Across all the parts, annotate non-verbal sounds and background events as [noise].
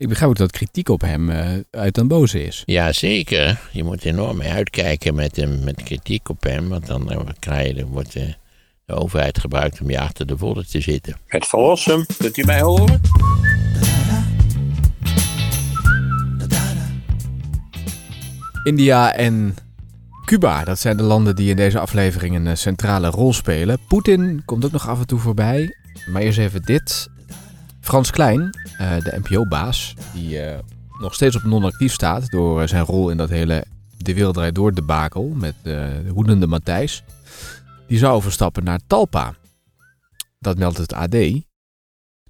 Ik begrijp ook dat kritiek op hem eh, uit den boze is. Ja, zeker. Je moet enorm mee uitkijken met, hem, met kritiek op hem. Want dan eh, krijg je, wordt de, de overheid gebruikt om je achter de vodden te zitten. Het verlossen, kunt u mij horen? India en Cuba, dat zijn de landen die in deze aflevering een eh, centrale rol spelen. Poetin komt ook nog af en toe voorbij. Maar eerst even dit. Frans Klein, eh, de NPO-baas, die eh, nog steeds op non-actief staat door zijn rol in dat hele De Wereld Draait Door debakel met de woedende Matthijs. Die zou overstappen naar Talpa. Dat meldt het AD.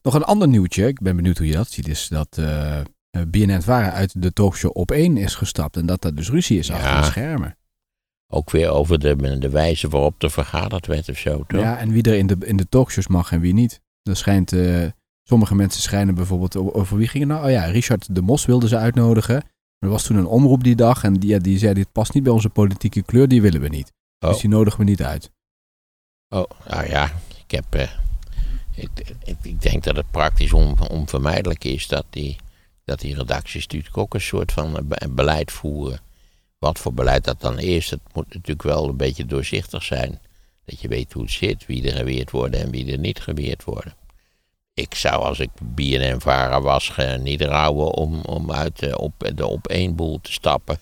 Nog een ander nieuwtje, ik ben benieuwd hoe je dat ziet, is dat uh, BNN Vara uit de talkshow op 1 is gestapt en dat er dus ruzie is achter de schermen. Ook weer over de, de wijze waarop er vergaderd werd of zo, toch? Ja, en wie er in de, in de talkshows mag en wie niet. Er schijnt, uh, sommige mensen schijnen bijvoorbeeld, over wie ging het nou? Oh ja, Richard de Mos wilde ze uitnodigen. Er was toen een omroep die dag en die, die zei, dit past niet bij onze politieke kleur, die willen we niet. Dus Oh. die nodigen we niet uit. Oh, nou ja, ik heb. eh, ik, ik, ik denk dat het praktisch on, onvermijdelijk is dat die, dat die redacties natuurlijk ook een soort van eh, be- beleid voeren. Wat voor beleid dat dan is, het moet natuurlijk wel een beetje doorzichtig zijn. Dat je weet hoe het zit, wie er geweerd worden en wie er niet geweerd worden. Ik zou als ik BNN-vara was ge- niet rouwen om, om uit de op, de op één boel te stappen.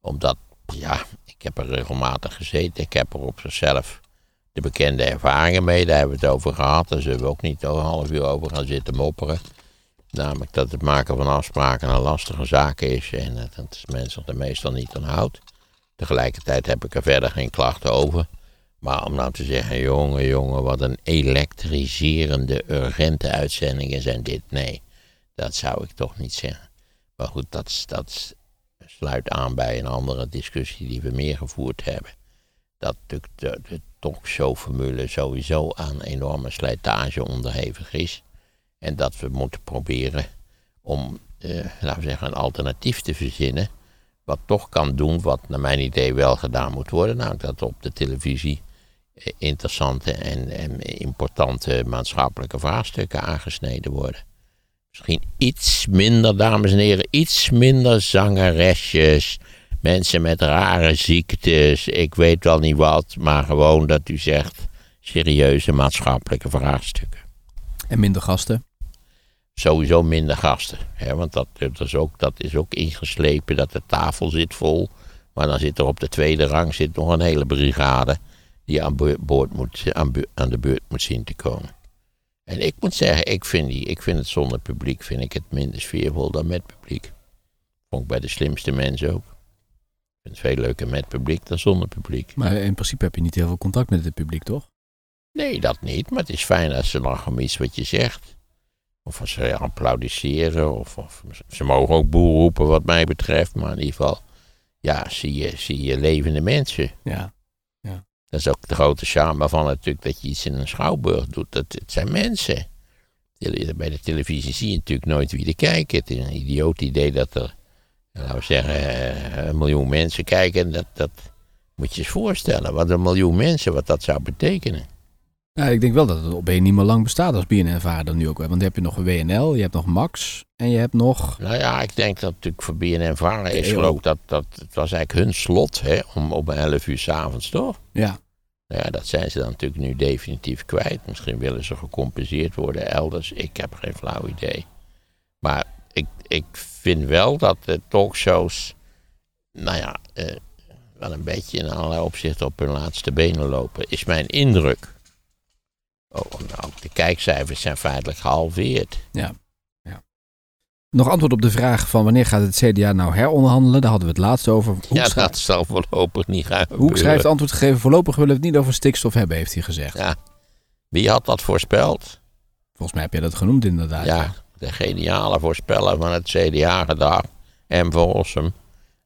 Omdat, ja, ik heb er regelmatig gezeten. Ik heb er op zichzelf de bekende ervaringen mee. Daar hebben we het over gehad. Daar zullen we ook niet een half uur over gaan zitten mopperen. Namelijk dat het maken van afspraken een lastige zaak is. En dat mensen er meestal niet aan houdt. Tegelijkertijd heb ik er verder geen klachten over. Maar om nou te zeggen, jongen, jongen, wat een elektriserende, urgente uitzendingen zijn dit. Nee, dat zou ik toch niet zeggen. Maar goed, dat, dat sluit aan bij een andere discussie die we meer gevoerd hebben. Dat natuurlijk de, de talkshow-formule sowieso aan enorme slijtage onderhevig is. En dat we moeten proberen om, eh, laten we zeggen, een alternatief te verzinnen. Wat toch kan doen wat naar mijn idee wel gedaan moet worden. Namelijk dat op de televisie interessante en, en importante maatschappelijke vraagstukken aangesneden worden. Misschien iets minder, dames en heren, iets minder zangeresjes. Mensen met rare ziektes, ik weet wel niet wat. Maar gewoon dat u zegt serieuze maatschappelijke vraagstukken En minder gasten. sowieso minder gasten. Hè? Want dat, dat, is ook, dat is ook ingeslepen, dat de tafel zit vol. Maar dan zit er op de tweede rang zit nog een hele brigade die aan, boord- moet, aan, de beurt moet zien te komen. En ik moet zeggen, ik vind, die, ik vind het zonder publiek vind ik het minder sfeervol dan met publiek. Vond ik bij de slimste mensen ook. Ik vind het veel leuker met publiek dan zonder publiek. Maar in principe heb je niet heel veel contact met het publiek, toch? Nee, dat niet. Maar het is fijn als ze lachen om iets wat je zegt. Of als ze applaudisseren. Of, of ze mogen ook boer roepen wat mij betreft. Maar in ieder geval, ja, zie je, zie je levende mensen. Ja. Dat is ook de grote charme van natuurlijk dat je iets in een schouwburg doet. Dat, het zijn mensen. Bij de televisie zie je natuurlijk nooit wie er kijken. Het is een idioot idee dat er, laten we zeggen, eh, een miljoen mensen kijken. Dat, dat moet je eens voorstellen. Wat een miljoen mensen, wat dat zou betekenen. Ja, ik denk wel dat het op één niet meer lang bestaat als BNN-vara dan nu ook. Want dan heb je nog een WNL, je hebt nog Max en je hebt nog... Nou ja, ik denk dat natuurlijk voor BNN Vara is geloof ik dat, dat het was eigenlijk hun slot hè, om om 11 uur s'avonds toch? Ja, Nou ja, dat zijn ze dan natuurlijk nu definitief kwijt. Misschien willen ze gecompenseerd worden elders. Ik heb geen flauw idee. Maar ik, ik vind wel dat de talkshows, nou ja, eh, wel een beetje in allerlei opzichten op hun laatste benen lopen, is mijn indruk. Oh, nou, de kijkcijfers zijn feitelijk gehalveerd. Nog antwoord op de vraag van wanneer gaat het CDA nou heronderhandelen? Daar hadden we het laatst over. Hoek, ja, dat zal voorlopig niet gaan Hoek gebeuren. schrijft antwoord gegeven. Voorlopig willen we het niet over stikstof hebben, heeft hij gezegd. Ja. Wie had dat voorspeld? Volgens mij heb jij dat genoemd inderdaad. Ja, de geniale voorspeller van het CDA gedacht. M. van Rossum.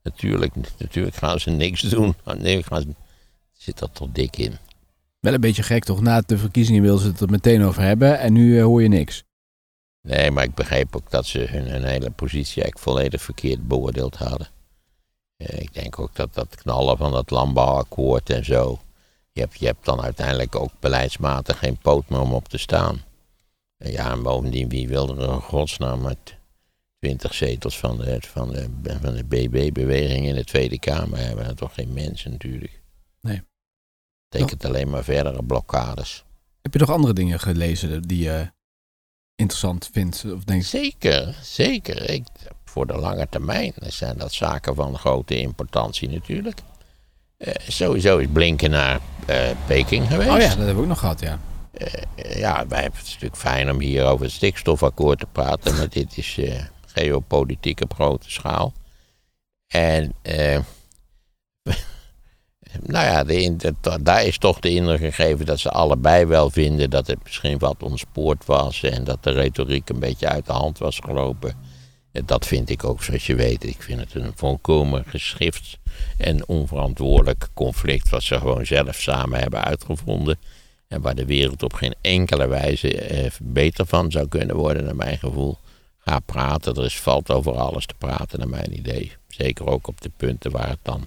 Natuurlijk, natuurlijk gaan ze niks doen. Nee, gaan ze, zit dat toch dik in. Wel een beetje gek toch? Na de verkiezingen wilden ze het er meteen over hebben en nu eh, hoor je niks. Nee, maar ik begreep ook dat ze hun, hun hele positie eigenlijk volledig verkeerd beoordeeld hadden. Eh, ik denk ook dat dat knallen van dat landbouwakkoord en zo. Je hebt, je hebt dan uiteindelijk ook beleidsmatig geen poot meer om op te staan. En ja, en bovendien, wie wil er in godsnaam met twintig zetels van de, van de, van de BB-beweging in de Tweede Kamer hebben. Dat toch geen mensen natuurlijk. Nee. Betekent alleen maar verdere blokkades. Heb je nog andere dingen gelezen die je interessant vindt? Of denk je, Zeker, zeker. Ik, voor de lange termijn zijn dat zaken van grote importantie natuurlijk. Eh, sowieso is Blinken naar eh, Peking geweest. oh ja, dat hebben we ook nog gehad, ja. Eh, ja, wij hebben het is natuurlijk fijn om hier over het stikstofakkoord te praten, maar dit is geopolitiek op grote schaal. En nou ja, de, daar is toch de indruk gegeven dat ze allebei wel vinden dat het misschien wat ontspoord was en dat de retoriek een beetje uit de hand was gelopen. En dat vind ik ook, zoals je weet. Ik vind het een volkomen geschift en onverantwoordelijk conflict wat ze gewoon zelf samen hebben uitgevonden. En waar de wereld op geen enkele wijze eh, beter van zou kunnen worden, naar mijn gevoel. Ga praten, er is, valt over alles te praten, naar mijn idee. Zeker ook op de punten waar het dan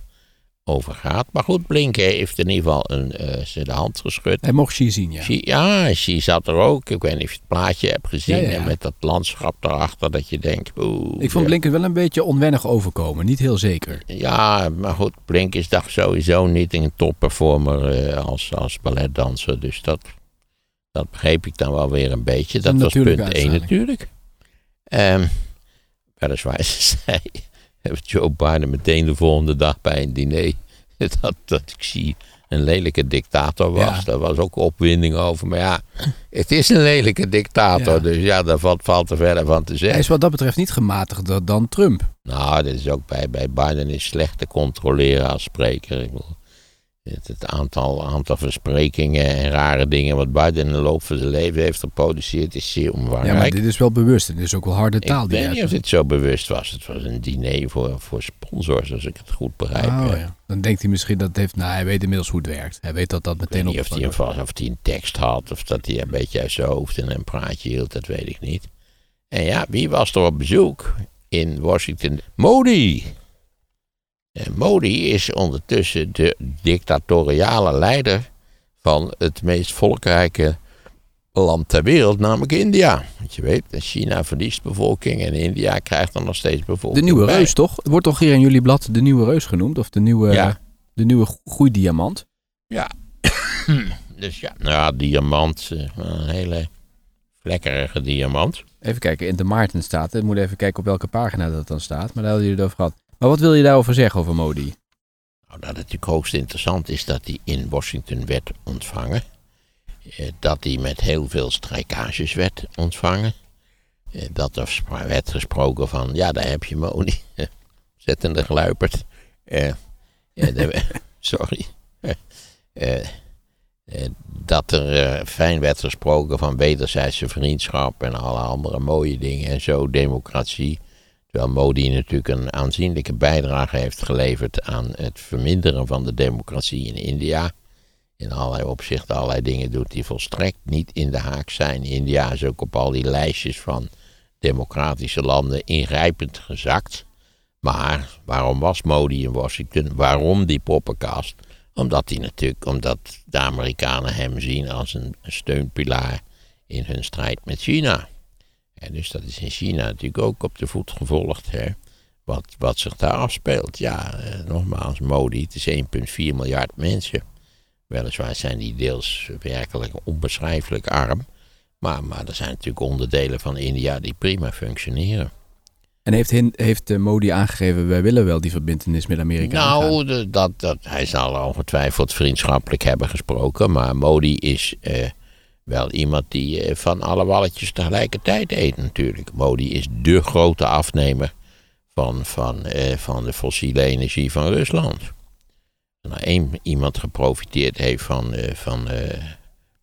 over gaat. Maar goed, Blinken heeft in ieder geval een, eh, ze de hand geschud. Hij mocht Xi zien, ja. Xi- Ja, Xi zat er ook. Ik weet niet of je het plaatje hebt gezien. Ja, ja, ja. En met dat landschap daarachter dat je denkt... Oeh, Ik vond. Blinken wel een beetje onwennig overkomen. Niet heel zeker. Ja, maar goed, Blink is toch sowieso niet een topperformer eh, als, als balletdanser. Dus dat, dat begreep ik dan wel weer een beetje. Dat was punt natuurlijke 1 uitstraling. natuurlijk. Ehm weliswaar [laughs] ze zei, heeft Joe Biden meteen de volgende dag bij een diner... [laughs] dat, dat ik zie een lelijke dictator was. Ja. Daar was ook opwinding over. Maar ja, het is een lelijke dictator. Ja. Dus ja, daar valt, valt er verder van te zeggen. Hij is wat dat betreft niet gematigder dan Trump. Nou, dat is ook bij, bij Biden is slecht te controleren als spreker. Ik bedoel, het, het aantal, aantal versprekingen en rare dingen wat Biden in de loop van zijn leven heeft geproduceerd is zeer Ja, omvangrijk. maar dit is wel bewust. En dit is ook wel harde taal. ik die weet niet of dit zo bewust was. Het was een diner voor, voor sponsors, als ik het goed begrijp. Oh, Ja. ja. Dan denkt hij misschien dat het heeft. Nou, hij weet inmiddels hoe het werkt. Hij weet dat dat meteen op. of hij, een, of hij een tekst had of dat hij een beetje uit zijn hoofd en een praatje hield, dat weet ik niet. En ja, wie was er op bezoek in Washington? Modi! En Modi is ondertussen de dictatoriale leider van het meest volkrijke land ter wereld, namelijk India. Want je weet, China verliest bevolking en India krijgt dan nog steeds bevolking. De nieuwe bij. reus, toch? Het wordt toch hier in jullie blad de nieuwe reus genoemd? Of de nieuwe, Ja. de nieuwe groeidiamant? [coughs] Dus ja, nou ja, diamant, eh, een hele vlekkerige diamant. Even kijken, in de Maarten staat. Ik moet even kijken op welke pagina dat dan staat. Maar daar hadden jullie het over gehad. Maar wat wil je daarover zeggen over Modi? Nou, dat het natuurlijk hoogst interessant is dat hij in Washington werd ontvangen. Eh, dat hij met heel veel strijkages werd ontvangen. Eh, dat er werd gesproken van, ja, daar heb je Moni. [laughs] Zettende gluiperd. Eh, eh, [laughs] sorry. Eh, dat er fijn werd gesproken van wederzijdse vriendschap en alle andere mooie dingen en zo, democratie. Terwijl Modi natuurlijk een aanzienlijke bijdrage heeft geleverd aan het verminderen van de democratie in India. In allerlei opzichten allerlei dingen doet die volstrekt niet in de haak zijn. India is ook op al die lijstjes van democratische landen ingrijpend gezakt. Maar waarom was Modi in Washington? Waarom die poppenkast? Omdat hij natuurlijk, omdat de Amerikanen hem zien als een steunpilaar in hun strijd met China. En dus dat is in China natuurlijk ook op de voet gevolgd. Hè? Wat, wat zich daar afspeelt. Ja, eh, nogmaals, Modi, het is 1,4 miljard mensen. Weliswaar zijn die deels werkelijk onbeschrijfelijk arm. Maar, maar er zijn natuurlijk onderdelen van India die prima functioneren. En heeft, heeft eh, Modi aangegeven, wij willen wel die verbindenis met Amerika. Nou, de- dat, dat, hij zal ongetwijfeld vriendschappelijk hebben gesproken. Maar Modi is eh, wel iemand die eh, van alle walletjes tegelijkertijd eet natuurlijk. Modi is dé grote afnemer van, van, eh, van de fossiele energie van Rusland. Als nou één iemand geprofiteerd heeft van, eh, van eh,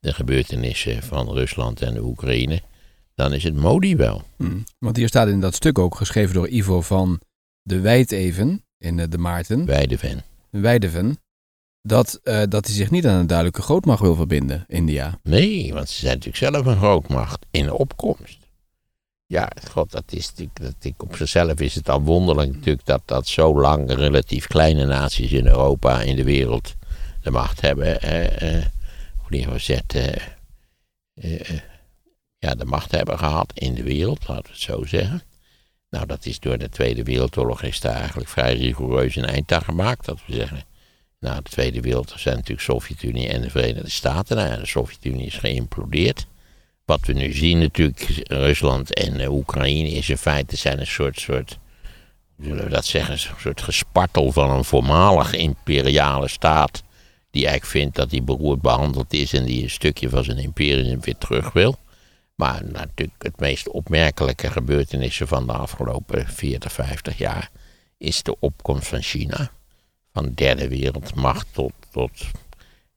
de gebeurtenissen van Rusland en de Oekraïne, dan is het Modi wel. Hm. Want hier staat in dat stuk ook, geschreven door Ivo van de Wijteven in eh, de Maarten, Weideven. Weideven, dat, eh, dat hij zich niet aan een duidelijke grootmacht wil verbinden, India. Nee, want ze zijn natuurlijk zelf een grootmacht in opkomst. Ja, god, dat is dat, op zichzelf is het al wonderlijk natuurlijk dat, dat zo lang relatief kleine naties in Europa, in de wereld, de macht hebben. eh, eh, hoe die gezegd, eh, eh, eh, ja, de macht hebben gehad in de wereld, laten we het zo zeggen. Nou, dat is door de Tweede Wereldoorlog is daar eigenlijk vrij rigoureus een eind aan gemaakt. Dat we zeggen, na de Tweede Wereldoorlog zijn natuurlijk Sovjet-Unie en de Verenigde Staten. Nou, de Sovjet-Unie is geïmplodeerd. Wat we nu zien natuurlijk, Rusland en uh, Oekraïne is in feite zijn een soort, soort, zullen we dat zeggen, een soort gespartel van een voormalig imperiale staat. Die eigenlijk vindt dat hij beroerd behandeld is en die een stukje van zijn imperium weer terug wil. Maar natuurlijk het meest opmerkelijke gebeurtenissen van de afgelopen 40, 50 jaar is de opkomst van China. Van derde wereldmacht tot, tot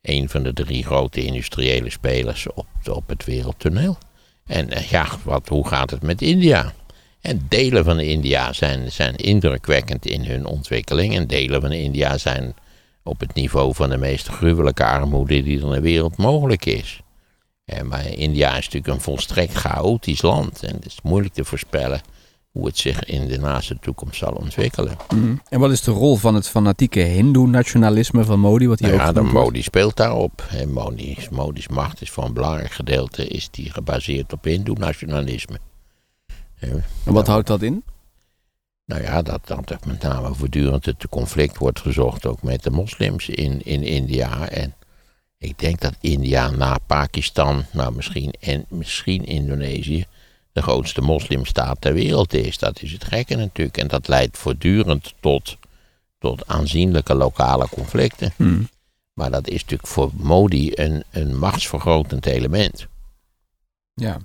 een van de drie grote industriële spelers op, op het wereldtoneel. En eh, ja, wat, hoe gaat het met India? En delen van India zijn, zijn indrukwekkend in hun ontwikkeling. En delen van India zijn op het niveau van de meest gruwelijke armoede die er in de wereld mogelijk is. En, maar India is natuurlijk een volstrekt chaotisch land. En het is moeilijk te voorspellen hoe het zich in de naaste toekomst zal ontwikkelen. Mm. En wat is de rol van het fanatieke hindoe-nationalisme van Modi? Wat hij Nou ook ja, de? Modi speelt daarop. En Modi's, Modi's macht is voor een belangrijk gedeelte is die gebaseerd op hindoe-nationalisme. En wat houdt dat in? Nou ja, dat, dat er met name voortdurend het conflict wordt gezocht ook met de moslims in, in India. En ik denk dat India na Pakistan, nou misschien, en misschien Indonesië, de grootste moslimstaat ter wereld is. Dat is het gekke natuurlijk. En dat leidt voortdurend tot, tot aanzienlijke lokale conflicten. Mm. Maar dat is natuurlijk voor Modi een, een machtsvergrotend element. Ja.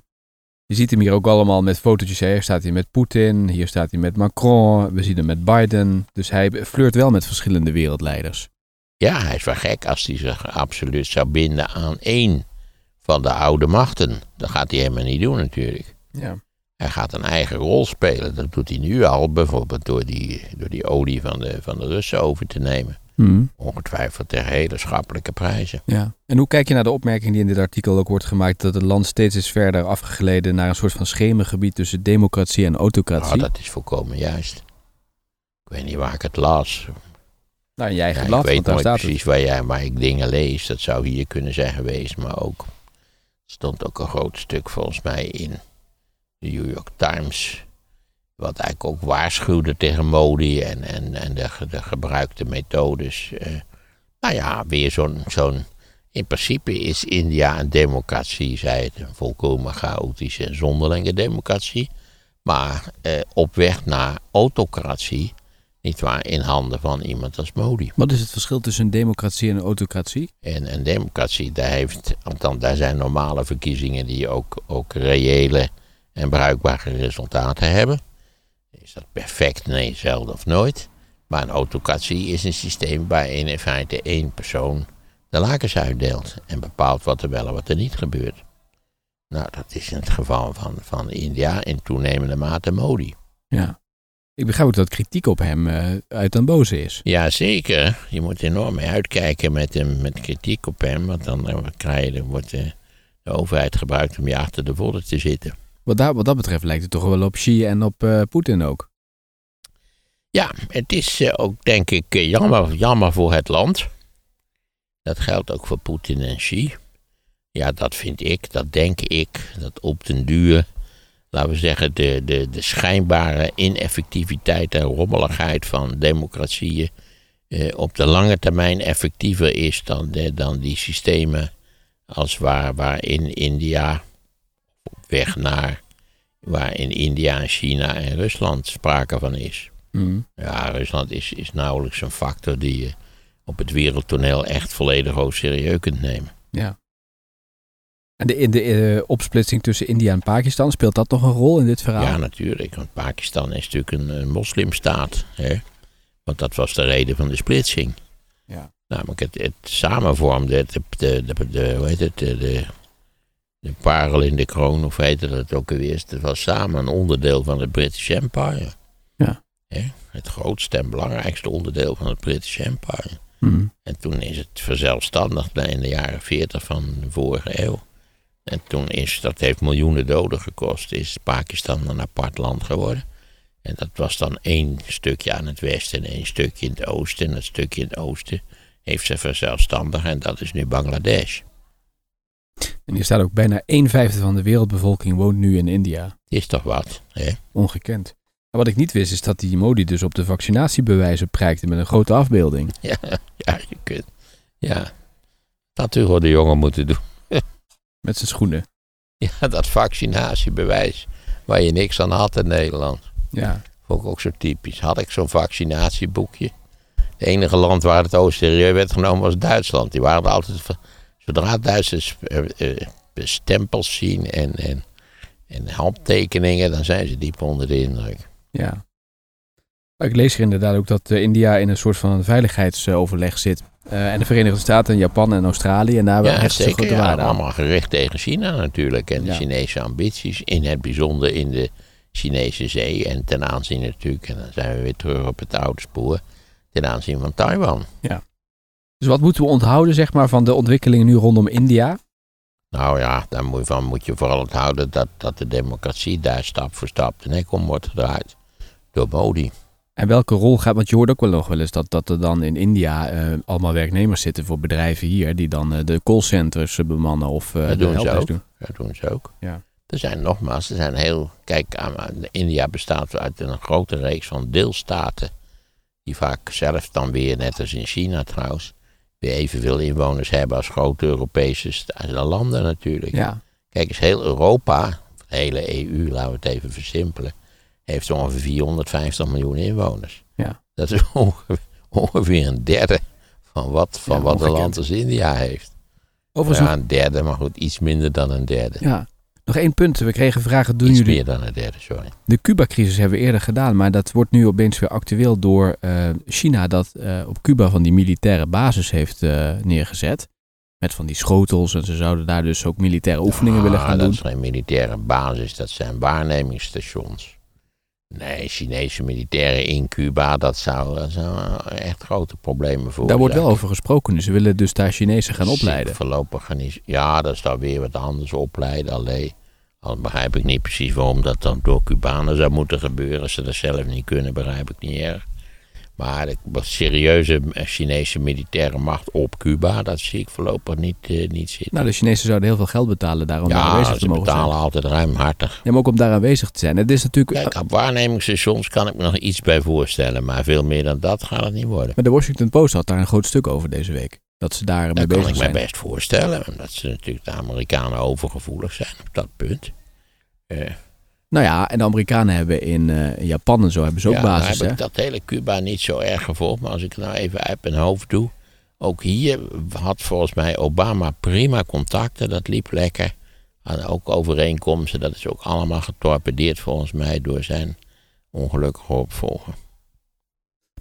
Je ziet hem hier ook allemaal met fotootjes. Hier staat hij met Poetin, hier staat hij met Macron, we zien hem met Biden. Dus hij flirt wel met verschillende wereldleiders. Ja, hij is wel gek als hij zich absoluut zou binden aan één van de oude machten. Dat gaat hij helemaal niet doen natuurlijk. Ja. Hij gaat een eigen rol spelen. Dat doet hij nu al, bijvoorbeeld door die, door die olie van de, van de Russen over te nemen. Mm. Ongetwijfeld tegen hele schappelijke prijzen. ja. En hoe kijk je naar de opmerking die in dit artikel ook wordt gemaakt dat het land steeds is verder afgegleden naar een soort van schemergebied tussen democratie en autocratie? Nou, dat is volkomen juist. Ik weet niet waar ik het las. Nou, in je eigen Ja, blad, ik weet nooit het. precies waar, jij, waar ik dingen lees. Dat zou hier kunnen zijn geweest. Maar ook er stond ook een groot stuk volgens mij in de New York Times. Wat eigenlijk ook waarschuwde tegen Modi en, en, en de, de gebruikte methodes. Eh, nou ja, weer zo'n. zo'n in principe is India een democratie, zei het, een volkomen chaotische en zonderlinge democratie. Maar eh, op weg naar autocratie, niet waar, in handen van iemand als Modi. Wat is het verschil tussen een democratie en een autocratie? En een democratie, daar, heeft, althans, daar zijn normale verkiezingen die ook, ook reële en bruikbare resultaten hebben. Is dat perfect? Nee, zelden of nooit. Maar een autocratie is een systeem waarin in feite één persoon de lakens uitdeelt en bepaalt wat er wel en wat er niet gebeurt. Nou, dat is in het geval van, van India in toenemende mate Modi. Ja. Ik begrijp ook dat kritiek op hem eh, uit den boze is. Ja, zeker. Je moet enorm mee uitkijken met, hem, met kritiek op hem. Want dan eh, krijg je, dan wordt de, de overheid gebruikt om je achter de vodden te zitten. Wat, wat dat betreft lijkt het toch wel op Xi en op eh, Poetin ook. Ja, het is eh, ook denk ik eh, jammer, jammer voor het land. Dat geldt ook voor Poetin en Xi. Ja, dat vind ik, dat denk ik, dat op den duur, laten we zeggen, de, de, de schijnbare ineffectiviteit en rommeligheid van democratieën eh, op de lange termijn effectiever is dan, dan die systemen als waar, waar in India op weg naar, waar in India en China en Rusland sprake van is. Mm. Ja, Rusland is, is nauwelijks een factor die je op het wereldtoneel echt volledig ook serieus kunt nemen. Ja. En de, in de eh, opsplitsing tussen India en Pakistan, speelt dat nog een rol in dit verhaal? Ja, natuurlijk. Want Pakistan is natuurlijk een, een moslimstaat. Hè? Want dat was de reden van de splitsing. Ja. Namelijk het, het samen vormde het, de, de, de, de, hoe heet het, de, de, parel in de kroon, of heette dat ook alweer. Het was samen een onderdeel van het British Empire. Ja. Het grootste en belangrijkste onderdeel van het British Empire. Mm. En toen is het verzelfstandigd in de jaren 40 van de vorige eeuw. En toen is, dat heeft miljoenen doden gekost, is Pakistan een apart land geworden. En dat was dan één stukje aan het westen en één stukje in het oosten. En dat stukje in het oosten heeft ze verzelfstandigd en dat is nu Bangladesh. En hier staat ook bijna een vijfde van de wereldbevolking woont nu in India. Is toch wat, hè? Ongekend. En wat ik niet wist is dat die Modi dus op de vaccinatiebewijzen prijkte met een grote afbeelding. [laughs] Ja, ja, je kunt. Ja. Dat had de jongen moeten doen. [laughs] Met zijn schoenen. Ja, dat vaccinatiebewijs. Waar je niks aan had in Nederland. Ja. Vond ik ook zo typisch. Had ik zo'n vaccinatieboekje. Het enige land waar het ooit serieus werd genomen was Duitsland. Die waren altijd. Zodra Duitsers eh, eh, stempels zien en, en, en handtekeningen, dan zijn ze diep onder de indruk. Ja. Maar ik lees er inderdaad ook dat eh, India in een soort van veiligheidsoverleg zit. En de Verenigde Staten, Japan en Australië. En daar Ja, ze zeker. grote Ja, waarde aan. allemaal gericht tegen China natuurlijk. En de Ja. Chinese ambities. In het bijzonder in de Chinese zee. En ten aanzien natuurlijk, en dan zijn we weer terug op het oude spoor. Ten aanzien van Taiwan. Dus wat moeten we onthouden zeg maar, van de ontwikkelingen nu rondom India? Nou ja, daar moet, van moet je vooral onthouden dat, dat de democratie daar stap voor stap de nek om wordt gedraaid. Door Modi. En welke rol gaat, want je hoort ook wel nog wel eens dat, dat er dan in India eh, allemaal werknemers zitten voor bedrijven hier. Die dan eh, de callcenters eh, bemannen of eh Dat doen ze ook. doen. Dat doen ze ook. Ja. Er zijn nogmaals, er zijn heel. Kijk, India bestaat uit een grote reeks van deelstaten. Die vaak zelf dan weer, net als in China trouwens, weer evenveel inwoners hebben als grote Europese sta- landen natuurlijk. Ja. Kijk eens, heel Europa, de hele EU, laten we het even versimpelen, heeft ongeveer 450 miljoen inwoners. Ja. Dat is [laughs] ongeveer, ongeveer een derde van wat, van Ja, wat een land als India heeft. Overigens Ja, een derde, maar goed, iets minder dan een derde. ja, nog één punt. We kregen vragen, doen iets jullie meer dan een derde, sorry. De Cuba-crisis hebben we eerder gedaan, maar dat wordt nu opeens weer actueel door eh, China, dat eh, op Cuba van die militaire basis heeft eh, neergezet. Met van die schotels en ze zouden daar dus ook militaire oefeningen willen Ah, gaan dat doen. is geen militaire basis, dat zijn waarnemingsstations. Nee, Chinese militairen in Cuba, dat zou, dat zou echt grote problemen voor. Daar wordt wel over gesproken, dus ze willen dus daar Chinezen gaan opleiden. Voorlopig gaan. Ja, dat is dan weer wat anders opleiden. Alleen, al begrijp ik niet precies waarom dat dan door Cubanen zou moeten gebeuren. Als ze dat zelf niet kunnen, begrijp ik niet erg. Maar de serieuze eh, Chinese militaire macht op Cuba, dat zie ik voorlopig niet, eh, niet zitten. Nou, de Chinezen zouden heel veel geld betalen daar om daar aanwezig ja, te ze mogen zijn. betalen altijd ruimhartig. Ja, maar ook om daar aanwezig te zijn. Het is natuurlijk... Kijk, op waarnemingsstations kan ik me nog iets bij voorstellen, maar veel meer dan dat gaat het niet worden. Maar de Washington Post had daar een groot stuk over deze week. Dat ze daar mee Dat kan bezig ik me zijn. best voorstellen, omdat ze natuurlijk de Amerikanen overgevoelig zijn op dat punt. Eh, Nou ja, en de Amerikanen hebben in, eh, in Japan en zo hebben ze ook ja, basis. nou hè? heb ik dat hele Cuba niet zo erg gevolgd, maar als ik nou even uit mijn hoofd doe. Ook hier had volgens mij Obama prima contacten, dat liep lekker. En ook overeenkomsten, dat is ook allemaal getorpedeerd volgens mij door zijn ongelukkige opvolger.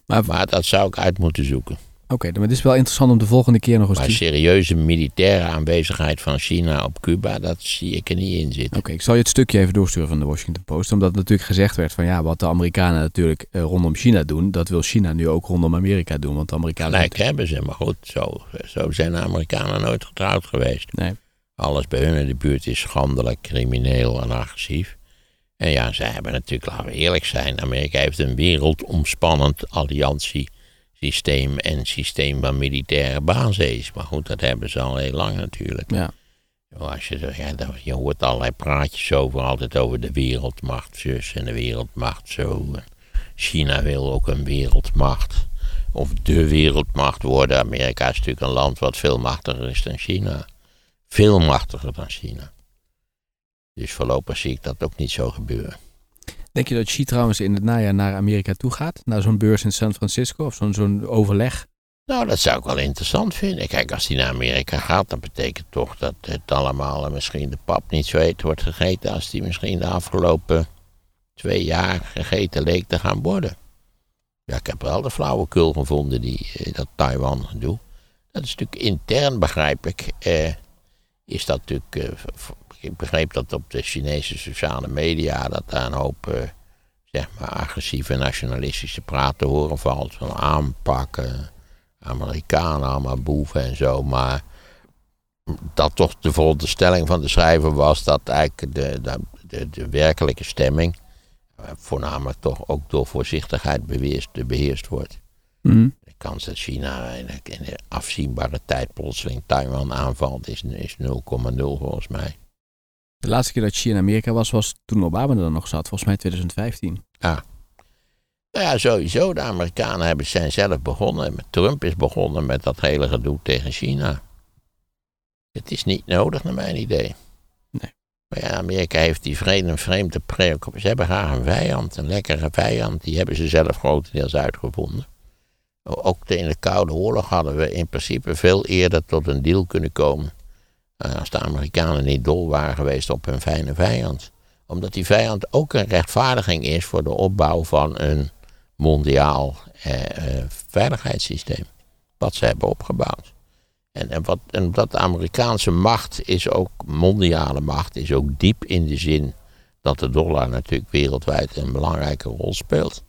Maar, Maar dat zou ik uit moeten zoeken. Oké, maar het is wel interessant om de volgende keer nog eens Maar te... serieuze militaire aanwezigheid van China op Cuba, dat zie ik er niet in zitten. Oké, ik zal je het stukje even doorsturen van de Washington Post. Omdat natuurlijk gezegd werd van ja, wat de Amerikanen natuurlijk eh, rondom China doen, dat wil China nu ook rondom Amerika doen. Want de Amerikanen... Gelijk hebben ze, maar goed, zo, zo zijn de Amerikanen nooit getrouwd geweest. Nee. Alles bij hun in de buurt is schandelijk, crimineel en agressief. En ja, zij hebben natuurlijk, laten we eerlijk zijn, Amerika heeft een wereldomspannend alliantiesysteem en systeem van militaire bases. Maar goed, dat hebben ze al heel lang natuurlijk. Ja. Als je, ja, je hoort allerlei praatjes over, altijd over de wereldmacht zus en de wereldmacht zo. China wil ook een wereldmacht. Of de wereldmacht worden. Amerika is natuurlijk een land wat veel machtiger is dan China. Veel machtiger dan China. Dus voorlopig zie ik dat ook niet zo gebeuren. Denk je dat Xi trouwens in het najaar naar Amerika toe gaat? Naar zo'n beurs in San Francisco of zo'n zo'n overleg? Nou, dat zou ik wel interessant vinden. Kijk, als hij naar Amerika gaat, dan betekent toch dat het allemaal, misschien de pap niet zo heet wordt gegeten als die misschien de afgelopen twee jaar gegeten leek te gaan worden. Ja, ik heb wel de flauwekul gevonden die eh, dat Taiwan doet. Dat is natuurlijk intern, begrijp ik. Eh, is dat natuurlijk. eh, ik begreep dat op de Chinese sociale media dat daar een hoop. eh, zeg maar agressieve nationalistische praat te horen valt. Van aanpakken. Amerikanen allemaal boeven en zo. Maar dat toch de veronderstelling van de schrijver was dat eigenlijk de, de, de, de werkelijke stemming. eh, voornamelijk toch ook door voorzichtigheid beheerst, beheerst wordt. Mhm. De kans dat China in de afzienbare tijd plotseling Taiwan aanvalt is, is 0,0 volgens mij. De laatste keer dat Xi in Amerika was, was toen Obama er nog zat. Volgens mij 2015. Nou ja, sowieso. De Amerikanen hebben, zijn zelf begonnen. Trump is begonnen met dat hele gedoe tegen China. Het is niet nodig, naar mijn idee. Nee. Maar ja, Amerika heeft die vreemde, vreemde preoccupatie. Ze hebben graag een vijand, een lekkere vijand. Die hebben ze zelf grotendeels uitgevonden. Ook in de Koude Oorlog hadden we in principe veel eerder tot een deal kunnen komen. Eh, Als de Amerikanen niet dol waren geweest op hun fijne vijand. Omdat die vijand ook een rechtvaardiging is voor de opbouw van een mondiaal eh, eh, veiligheidssysteem. Wat ze hebben opgebouwd. En, en, wat, en de Amerikaanse macht is ook, mondiale macht, is ook diep in de zin dat de dollar natuurlijk wereldwijd een belangrijke rol speelt.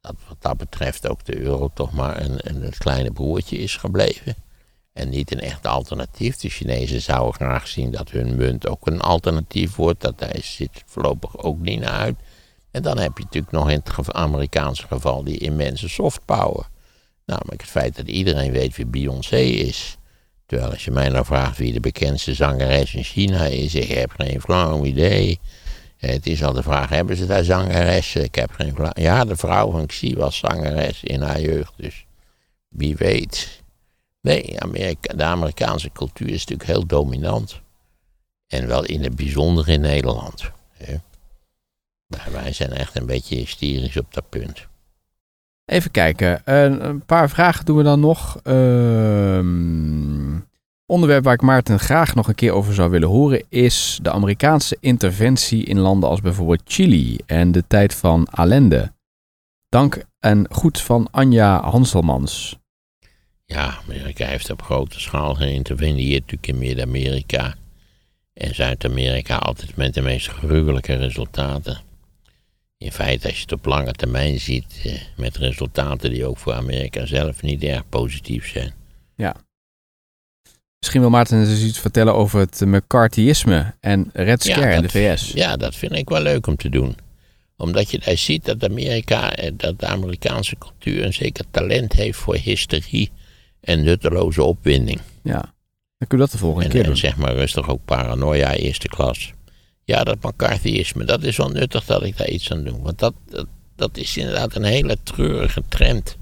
Dat wat dat betreft ook de euro toch maar een, een kleine broertje is gebleven. En niet een echt alternatief. De Chinezen zouden graag zien dat hun munt ook een alternatief wordt. Dat daar zit voorlopig ook niet naar uit. En dan heb je natuurlijk nog in het Amerikaanse geval die immense soft power. Namelijk het feit dat iedereen weet wie Beyoncé is. Terwijl als je mij nou vraagt wie de bekendste zangeres in China is, ik heb geen flauw idee. Eh, Het is al de vraag, hebben ze daar zangeressen? Ik heb geen. Ja, de vrouw van Xi was zangeres in haar jeugd, dus wie weet. Nee, Amerika, de Amerikaanse cultuur is natuurlijk heel dominant. En wel in het bijzonder in Nederland. Hè. Maar wij zijn echt een beetje hysterisch op dat punt. Even kijken. Een, paar vragen doen we dan nog. Ehm, onderwerp waar ik Maarten graag nog een keer over zou willen horen is de Amerikaanse interventie in landen als bijvoorbeeld Chili en de tijd van Allende. Dank en goed van Anja Hanselmans. Ja, Amerika heeft op grote schaal geïnterveneerd natuurlijk in Midden-Amerika. En Zuid-Amerika altijd met de meest gruwelijke resultaten. In feite, als je het op lange termijn ziet, eh, met resultaten die ook voor Amerika zelf niet erg positief zijn. Misschien wil Maarten eens iets vertellen over het McCarthyisme en Red Ja, Scare in de VS. Ja, dat vind ik wel leuk om te doen. Omdat je daar ziet dat Amerika, eh, dat de Amerikaanse cultuur een zeker talent heeft voor hysterie en nutteloze opwinding. Ja. Dan kun je dat de volgende En, keer en doen. zeg maar rustig ook paranoia eerste klas. Ja, dat McCarthyisme, dat is wel nuttig dat ik daar iets aan doe. Want dat, dat, dat is inderdaad een hele treurige trend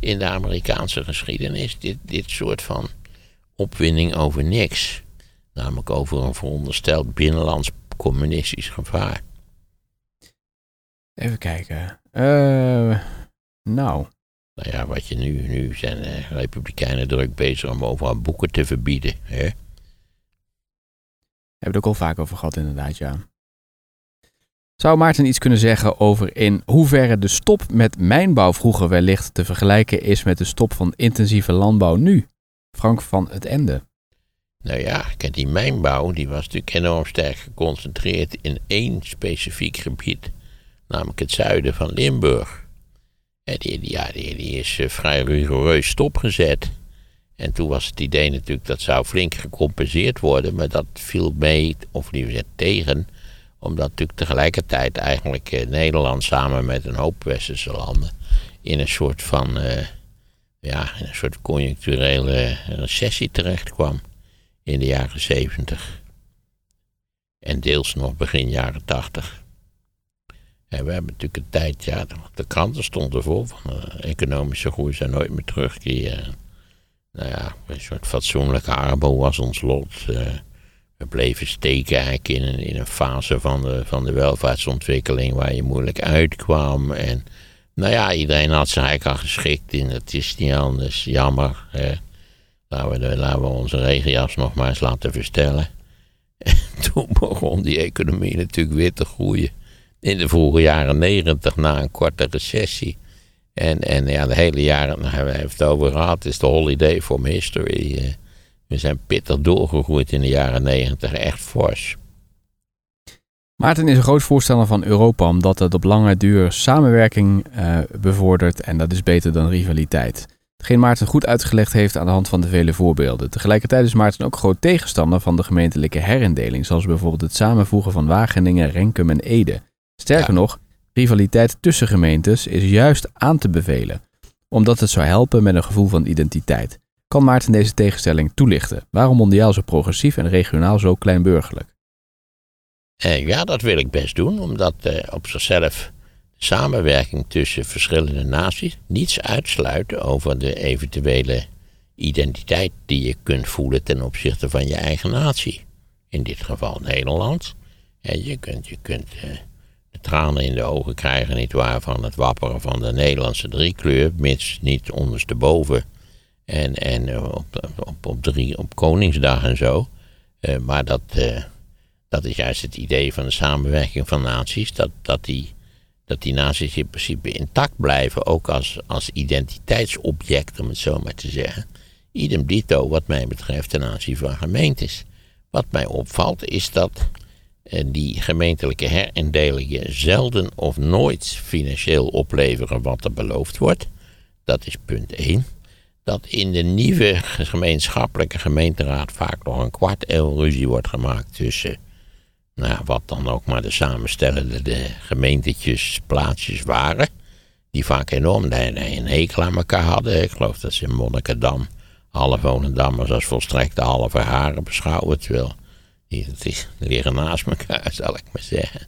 in de Amerikaanse geschiedenis. Dit, dit soort van opwinding over niks. Namelijk over een verondersteld binnenlands communistisch gevaar. Even kijken. Eh, nou, Nou ja, wat je nu, nu zijn de republikeinen druk bezig om overal boeken te verbieden. Hè? hebben we het ook al vaak over gehad inderdaad, ja. Zou Maarten iets kunnen zeggen over in hoeverre de stop met mijnbouw vroeger wellicht te vergelijken is met de stop van intensieve landbouw nu? Frank van het Ende. Nou ja, kijk, die mijnbouw die was natuurlijk enorm sterk geconcentreerd in één specifiek gebied, namelijk het zuiden van Limburg. Die, die- ja, die, is eh, vrij rigoureus stopgezet. En toen was het idee natuurlijk dat zou flink gecompenseerd worden, maar dat viel mee, of liever gezegd tegen, omdat natuurlijk tegelijkertijd eigenlijk eh, Nederland samen met een hoop westerse landen in een soort van, eh, ja, een soort conjuncturele recessie terecht kwam in de jaren 70. En deels nog begin jaren 80. En we hebben natuurlijk een tijd, ja, de, kranten stonden vol van eh, economische groei zou nooit meer terugkeren. Nou ja, een soort fatsoenlijke armo was ons lot. eh. we bleven steken eigenlijk in een, in een fase van de, van de welvaartsontwikkeling waar je moeilijk uitkwam. En nou ja, iedereen had zich eigenlijk al geschikt in, het is niet anders, jammer. Laten we, laten we onze regenjas nog maar eens laten verstellen. [laughs] En toen begon die economie natuurlijk weer te groeien. In de vroege jaren negentig, na een korte recessie. En, en ja, de hele jaren, nou, hebben we het over gehad, is de holiday from history. eh. We zijn pittig doorgegroeid in de jaren negentig, echt fors. Maarten is een groot voorstander van Europa omdat het op lange duur samenwerking eh, bevordert en dat is beter dan rivaliteit. Hetgeen Maarten goed uitgelegd heeft aan de hand van de vele voorbeelden. Tegelijkertijd is Maarten ook groot tegenstander van de gemeentelijke herindeling, zoals bijvoorbeeld het samenvoegen van Wageningen, Renkum en Ede. Sterker Ja. nog, rivaliteit tussen gemeentes is juist aan te bevelen, omdat het zou helpen met een gevoel van identiteit. Kan Maarten deze tegenstelling toelichten? Waarom mondiaal zo progressief en regionaal zo kleinburgerlijk? En ja, dat wil ik best doen, omdat eh, op zichzelf samenwerking tussen verschillende naties niets uitsluiten over de eventuele identiteit die je kunt voelen ten opzichte van je eigen natie. In dit geval Nederland. En je kunt, je kunt eh, tranen in de ogen krijgen, nietwaar, van het wapperen van de Nederlandse driekleur, mits niet ondersteboven. En, en eh, op, op, op, drie, op Koningsdag en zo. Eh, maar dat, eh, dat is juist het idee van de samenwerking van naties, dat, dat, die, dat die naties in principe intact blijven, ook als, als identiteitsobject, om het zo maar te zeggen. Idem dito, wat mij betreft, ten aanzien van gemeentes. Wat mij opvalt, is dat die gemeentelijke herindelingen zelden of nooit financieel opleveren wat er beloofd wordt. Dat is punt 1. Dat in de nieuwe gemeenschappelijke gemeenteraad vaak nog een kwart eeuw ruzie wordt gemaakt tussen, nou, wat dan ook maar de samenstellende de gemeentetjes, plaatsjes waren. Die vaak enorm een hekel aan elkaar hadden. Ik geloof dat ze in Monnikendam alle Volendammers als volstrekte halve haren beschouwen. Terwijl die, die liggen naast elkaar, [laughs] zal ik maar zeggen.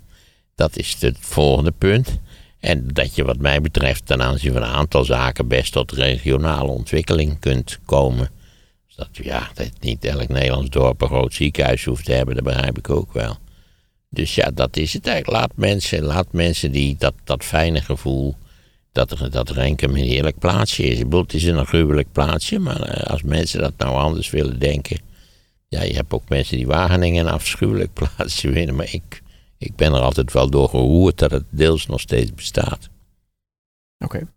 Dat is het volgende punt. En dat je wat mij betreft ten aanzien van een aantal zaken best tot regionale ontwikkeling kunt komen. Dus dat, ja, dat niet elk Nederlands dorp een groot ziekenhuis hoeft te hebben, dat begrijp ik ook wel. Dus ja, dat is het eigenlijk. Laat mensen, laat mensen die dat, dat fijne gevoel dat, dat Renkum een heerlijk plaatsje is. Ik het is een gruwelijk plaatsje, maar eh, als mensen dat nou anders willen denken. Ja, je hebt ook mensen die Wageningen een afschuwelijk [laughs] plaatsje vinden, maar ik, ik ben er altijd wel door geroerd dat het deels nog steeds bestaat. Oké. Nou,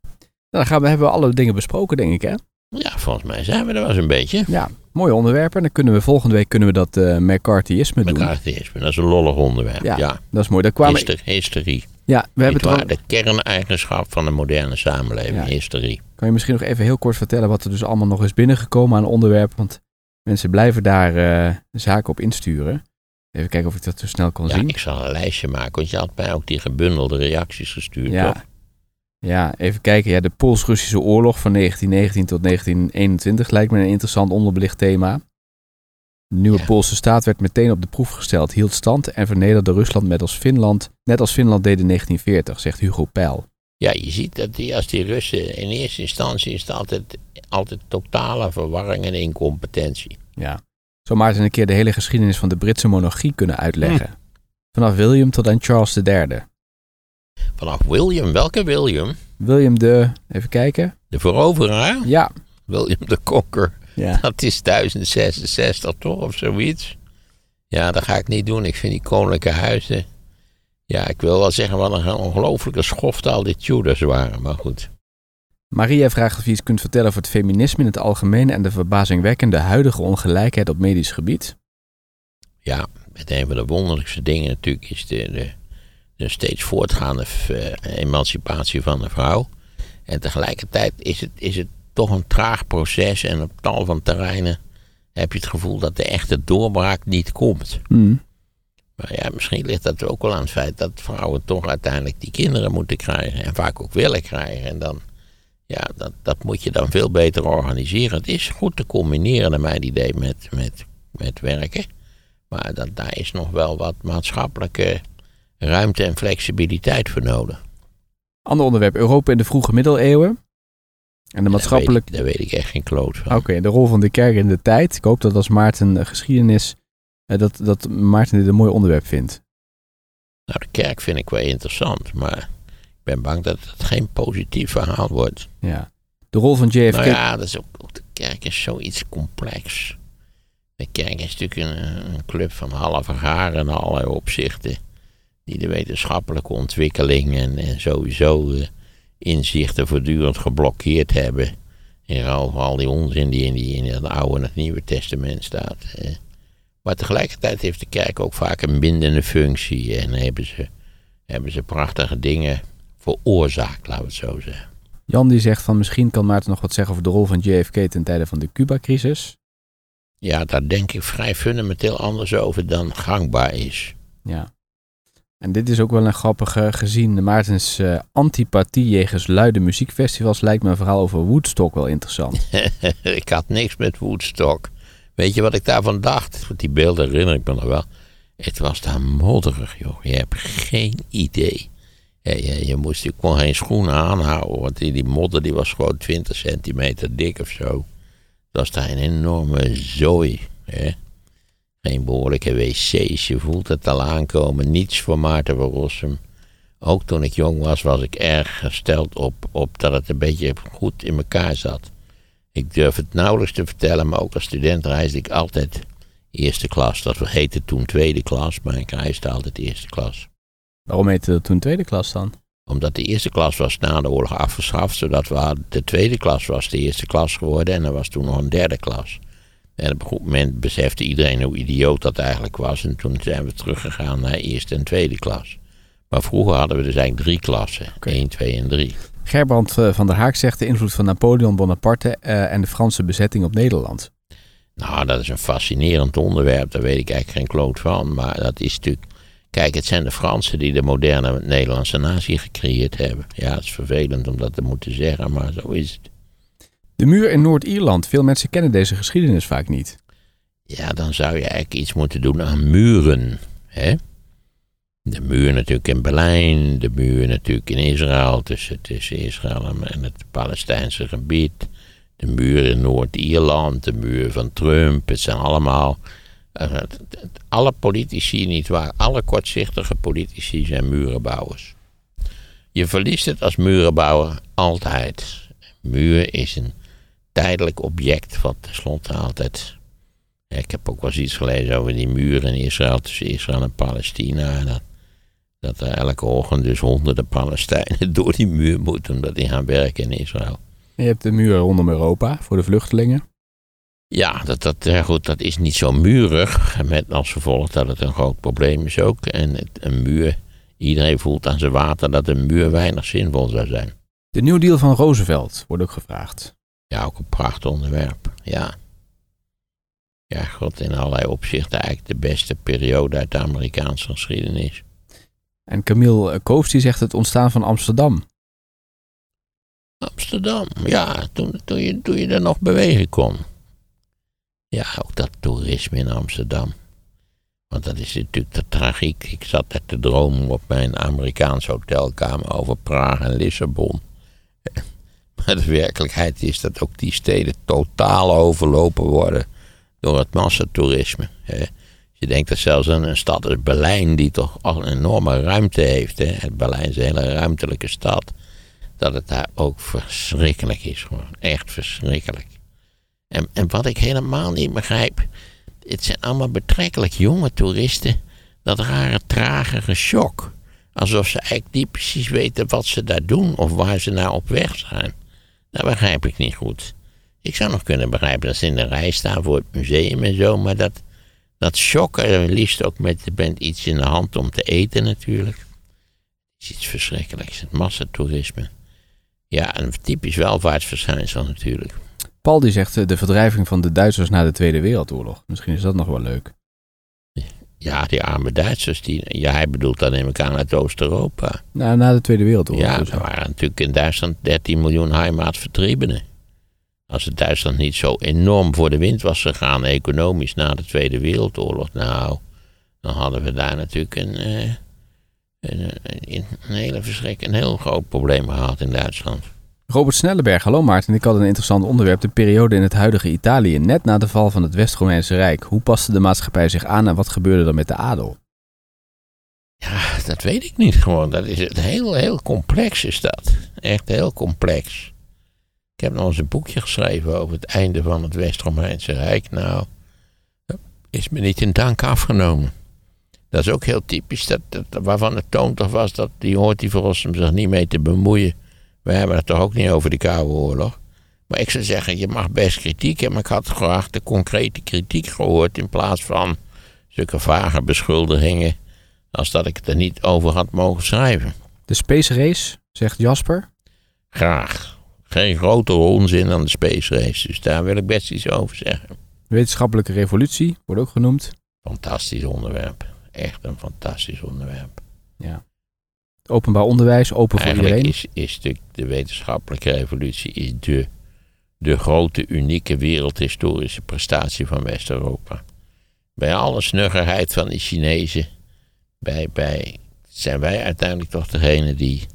dan gaan we, hebben we alle dingen besproken, denk ik, hè? Ja, volgens mij zijn we er wel eens een beetje. Ja, mooie onderwerpen. Dan kunnen we volgende week kunnen we dat uh, McCarthyisme doen. McCarthyisme, dat is een lollig onderwerp. Ja, ja. dat is mooi. Daar kwamen... Hister, historie. Ja, we hebben het De kerneigenschap van de moderne samenleving, ja. historie. Kan je misschien nog even heel kort vertellen wat er dus allemaal nog is binnengekomen aan onderwerp? Want mensen blijven daar uh, zaken op insturen. Even kijken of ik dat zo snel kan ja, zien. ik zal een lijstje maken, want je had mij ook die gebundelde reacties gestuurd. Ja, toch? ja even kijken. Ja, de Pools-Russische oorlog van 1919 tot 1921 lijkt me een interessant onderbelicht thema. De nieuwe Ja. Poolse staat werd meteen op de proef gesteld, hield stand en vernederde Rusland met als Finland, net als Finland deed in 1940, zegt Hugo Peil. Ja, je ziet dat die, als die Russen in eerste instantie is het altijd, altijd totale verwarring en incompetentie. Ja. Zo Maarten een keer de hele geschiedenis van de Britse monarchie kunnen uitleggen. Vanaf William tot aan Charles III. Vanaf William, welke William? William de, even kijken. De veroveraar? Ja. William de Conquer. Ja. Dat is 1066 toch, of zoiets? Ja, dat ga ik niet doen. Ik vind die koninklijke huizen... Ja, ik wil wel zeggen wat een ongelofelijke schoft al die Tudors waren, maar goed. Maria vraagt of je iets kunt vertellen over het feminisme in het algemeen en de verbazingwekkende huidige ongelijkheid op medisch gebied. Ja, met een van de wonderlijkste dingen natuurlijk is de, de, de steeds voortgaande eh, emancipatie van de vrouw. En tegelijkertijd is het, is het toch een traag proces en op tal van terreinen heb je het gevoel dat de echte doorbraak niet komt. Hmm. Maar ja, misschien ligt dat ook wel aan het feit dat vrouwen toch uiteindelijk die kinderen moeten krijgen. En vaak ook willen krijgen. En dan, ja, dat, dat moet je dan veel beter organiseren. Het is goed te combineren, naar mijn idee, met, met, met werken. Maar dat, daar is nog wel wat maatschappelijke ruimte en flexibiliteit voor nodig. Ander onderwerp, Europa in de vroege middeleeuwen. En de maatschappelijk... Daar weet, ik, daar weet ik echt geen kloot van. Oké, de rol van de kerk in de tijd. Ik hoop dat als Maarten eh, geschiedenis, dat, dat Maarten dit een mooi onderwerp vindt. Nou, de kerk vind ik wel interessant, maar ik ben bang dat het geen positief verhaal wordt. Ja. De rol van JFK. Nou ja, dat is ook, ook de kerk is zoiets complex. De kerk is natuurlijk een, een club van halve haren in allerlei opzichten. Die de wetenschappelijke ontwikkeling en, en sowieso eh, inzichten voortdurend geblokkeerd hebben. In ruil voor al die onzin die in, die in het Oude en het Nieuwe Testament staat. eh. Maar tegelijkertijd heeft de kerk ook vaak een bindende functie. En hebben ze, hebben ze prachtige dingen veroorzaakt, laten we het zo zeggen. Jan die zegt van misschien kan Maarten nog wat zeggen over de rol van JFK ten tijde van de Cuba-crisis. Ja, daar denk ik vrij fundamenteel anders over dan gangbaar is. Ja. En dit is ook wel een grappige gezien Maartens eh, antipathie jegens luide muziekfestivals lijkt me een verhaal over Woodstock wel interessant. [laughs] ik had niks met Woodstock. Weet je wat ik daarvan dacht? Die beelden herinner ik me nog wel. Het was daar modderig, joh. Je hebt geen idee. Je, je moest je kon geen schoenen aanhouden, want die, die modder die was gewoon 20 centimeter dik of zo. Dat was daar een enorme zooi. Hè? Geen behoorlijke wc's, je voelt het al aankomen. Niets voor Maarten van Rossum. Ook toen ik jong was, was ik erg gesteld op, op dat het een beetje goed in elkaar zat. Ik durf het nauwelijks te vertellen, maar ook als student reisde ik altijd eerste klas. Dat heette toen tweede klas, maar ik reisde altijd eerste klas. Waarom heette dat toen tweede klas dan? Omdat de eerste klas was na de oorlog afgeschaft, zodat we de tweede klas was de eerste klas geworden en er was toen nog een derde klas. En op een goed moment besefte iedereen hoe idioot dat eigenlijk was en toen zijn we teruggegaan naar eerste en tweede klas. Maar vroeger hadden we dus eigenlijk drie klassen, Oké. 1, 2 en 3. Gerbrand eh, van der Haak zegt de invloed van Napoleon Bonaparte eh, en de Franse bezetting op Nederland. Nou, dat is een fascinerend onderwerp, daar weet ik eigenlijk geen kloot van. Maar dat is natuurlijk. Kijk, het zijn de Fransen die de moderne Nederlandse natie gecreëerd hebben. Ja, het is vervelend om dat te moeten zeggen, maar zo is het. De muur in Noord-Ierland. Veel mensen kennen deze geschiedenis vaak niet. Ja, dan zou je eigenlijk iets moeten doen aan muren. Hè? De muur natuurlijk in Berlijn, de muur natuurlijk in Israël, tussen, Israël en- het Palestijnse gebied. De muur in Noord-Ierland, de muur van Trump. Het zijn allemaal. eh, alle politici, niet waar, alle kortzichtige politici zijn murenbouwers. Je verliest het als murenbouwer altijd. Muur is een tijdelijk object wat tenslotte altijd ik heb ook wel eens iets gelezen over die muren in Israël, tussen Israël en Palestina. Dat, dat er elke ochtend dus honderden Palestijnen [laughs] door die muur moeten, omdat die gaan werken in Israël. Je hebt de muur rondom Europa voor de vluchtelingen. Ja, dat, dat, ja, goed, dat is niet zo murig. Met als gevolg dat het een groot probleem is ook. En het, een muur, iedereen voelt aan zijn water dat een muur weinig zinvol zou zijn. De New Deal van Roosevelt wordt ook gevraagd. Ja, ook een prachtig onderwerp. Ja. Ja, god, in allerlei opzichten eigenlijk de beste periode uit de Amerikaanse geschiedenis. En Camille Koofs die zegt het ontstaan van Amsterdam. Amsterdam, ja, toen, toen, je, toen je er nog bewegen kon. Ja, ook dat toerisme in Amsterdam. Want dat is natuurlijk de tragiek. Ik zat net te dromen op mijn Amerikaanse hotelkamer over Praag en Lissabon. [laughs] Maar de werkelijkheid is dat ook die steden totaal overlopen worden door het massatoerisme. Je denkt dat zelfs een, een stad als Berlijn, die toch al een enorme ruimte heeft. Hè. Berlijn is een hele ruimtelijke stad dat het daar ook verschrikkelijk is. Gewoon echt verschrikkelijk. En, en wat ik helemaal niet begrijp, het zijn allemaal betrekkelijk jonge toeristen. Dat rare tragere shock. Alsof ze eigenlijk niet precies weten wat ze daar doen of waar ze naar op weg zijn. Dat begrijp ik niet goed. Ik zou nog kunnen begrijpen dat ze in de rij staan voor het museum en zo, maar dat, dat shocken, liefst ook met je bent iets in de hand om te eten natuurlijk. is iets verschrikkelijks. Het massatoerisme. Ja, een typisch welvaartsverschijnsel natuurlijk. Paul die zegt eh, de verdrijving van de Duitsers na de Tweede Wereldoorlog. Misschien is dat nog wel leuk. Ja, die arme Duitsers, die, ja, hij bedoelt dan neem ik aan uit Oost-Europa. Nou, na de Tweede Wereldoorlog. Ja, dus. er waren natuurlijk in Duitsland 13 miljoen heimatvertriebenen. Als het Duitsland niet zo enorm voor de wind was gegaan, economisch, na de Tweede Wereldoorlog, nou, dan hadden we daar natuurlijk een, eh, een, een, een hele verschrik, een heel groot probleem gehad in Duitsland. Robert Snellenberg, hallo Maarten. Ik had een interessant onderwerp. De periode in het huidige Italië, net na de val van het West-Romeinse Rijk. Hoe paste de maatschappij zich aan en wat gebeurde er met de adel? Ja, dat weet ik niet gewoon. Dat is het heel, heel complex is dat. Echt heel complex. Ik heb nog eens een boekje geschreven over het einde van het West-Romeinse Rijk. Nou, is me niet in dank afgenomen. Dat is ook heel typisch, dat, dat, waarvan het toon toch was dat die hoort die Verrossum zich niet mee te bemoeien. We hebben het toch ook niet over de Koude Oorlog. Maar ik zou zeggen, je mag best kritiek hebben, maar ik had graag de concrete kritiek gehoord in plaats van zulke vage beschuldigingen als dat ik het er niet over had mogen schrijven. De Space Race, zegt Jasper. Graag. Geen grotere onzin dan de Space Race, dus daar wil ik best iets over zeggen. Wetenschappelijke revolutie, wordt ook genoemd. Fantastisch onderwerp. Echt een fantastisch onderwerp. Openbaar onderwijs, open voor Eigenlijk iedereen. is, is de, de wetenschappelijke revolutie is de, de grote, unieke wereldhistorische prestatie van West-Europa. Bij alle snuggerheid van de Chinezen, bij, bij zijn wij uiteindelijk toch degene die,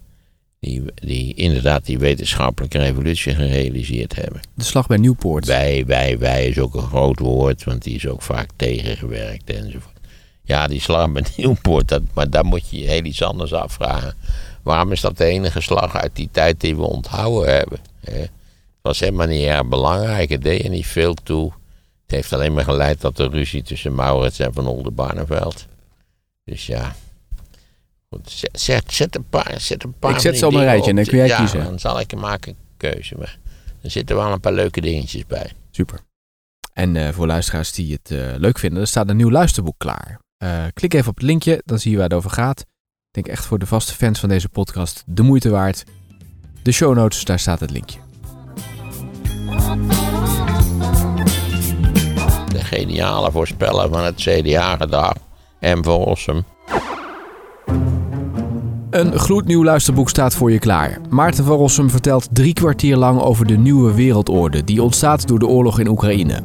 die, die inderdaad die wetenschappelijke revolutie gerealiseerd hebben. De slag bij Nieuwpoort. Wij, wij, wij is ook een groot woord, want die is ook vaak tegengewerkt enzovoort. Ja, die slag bij Nieuwpoort, dat, maar daar moet je je heel iets anders afvragen. Waarom is dat de enige slag uit die tijd die we onthouden hebben? Hè? Het was helemaal niet erg belangrijk, het deed er niet veel toe. Het heeft alleen maar geleid tot de ruzie tussen Maurits en Van Oldenbarneveld. Dus ja. Goed, zet, zet, zet een paar, zet een paar Ik zet ze op een rijtje en dan kun jij ja, kiezen. dan zal ik maken keuze. Maar er zitten wel een paar leuke dingetjes bij. Super. En eh, voor luisteraars die het eh, leuk vinden, er staat een nieuw luisterboek klaar. Eh, klik even op het linkje, dan zie je waar het over gaat. Ik denk echt voor de vaste fans van deze podcast de moeite waard. De show notes, daar staat het linkje. De geniale voorspeller van het CDA-gedrag. M. van Rossum. Een gloednieuw luisterboek staat voor je klaar. Maarten van Rossum vertelt drie kwartier lang over de nieuwe wereldorde die ontstaat door de oorlog in Oekraïne.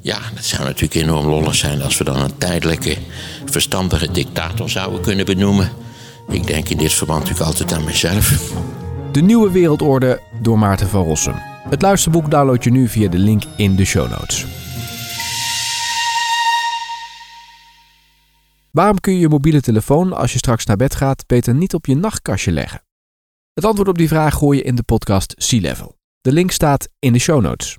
Ja, dat zou natuurlijk enorm lollig zijn als we dan een tijdelijke, verstandige dictator zouden kunnen benoemen. Ik denk in dit verband natuurlijk altijd aan mezelf. De nieuwe wereldorde door Maarten van Rossum. Het luisterboek download je nu via de link in de show notes. Waarom kun je je mobiele telefoon als je straks naar bed gaat beter niet op je nachtkastje leggen? Het antwoord op die vraag gooi je in de podcast Sea Level. De link staat in de show notes.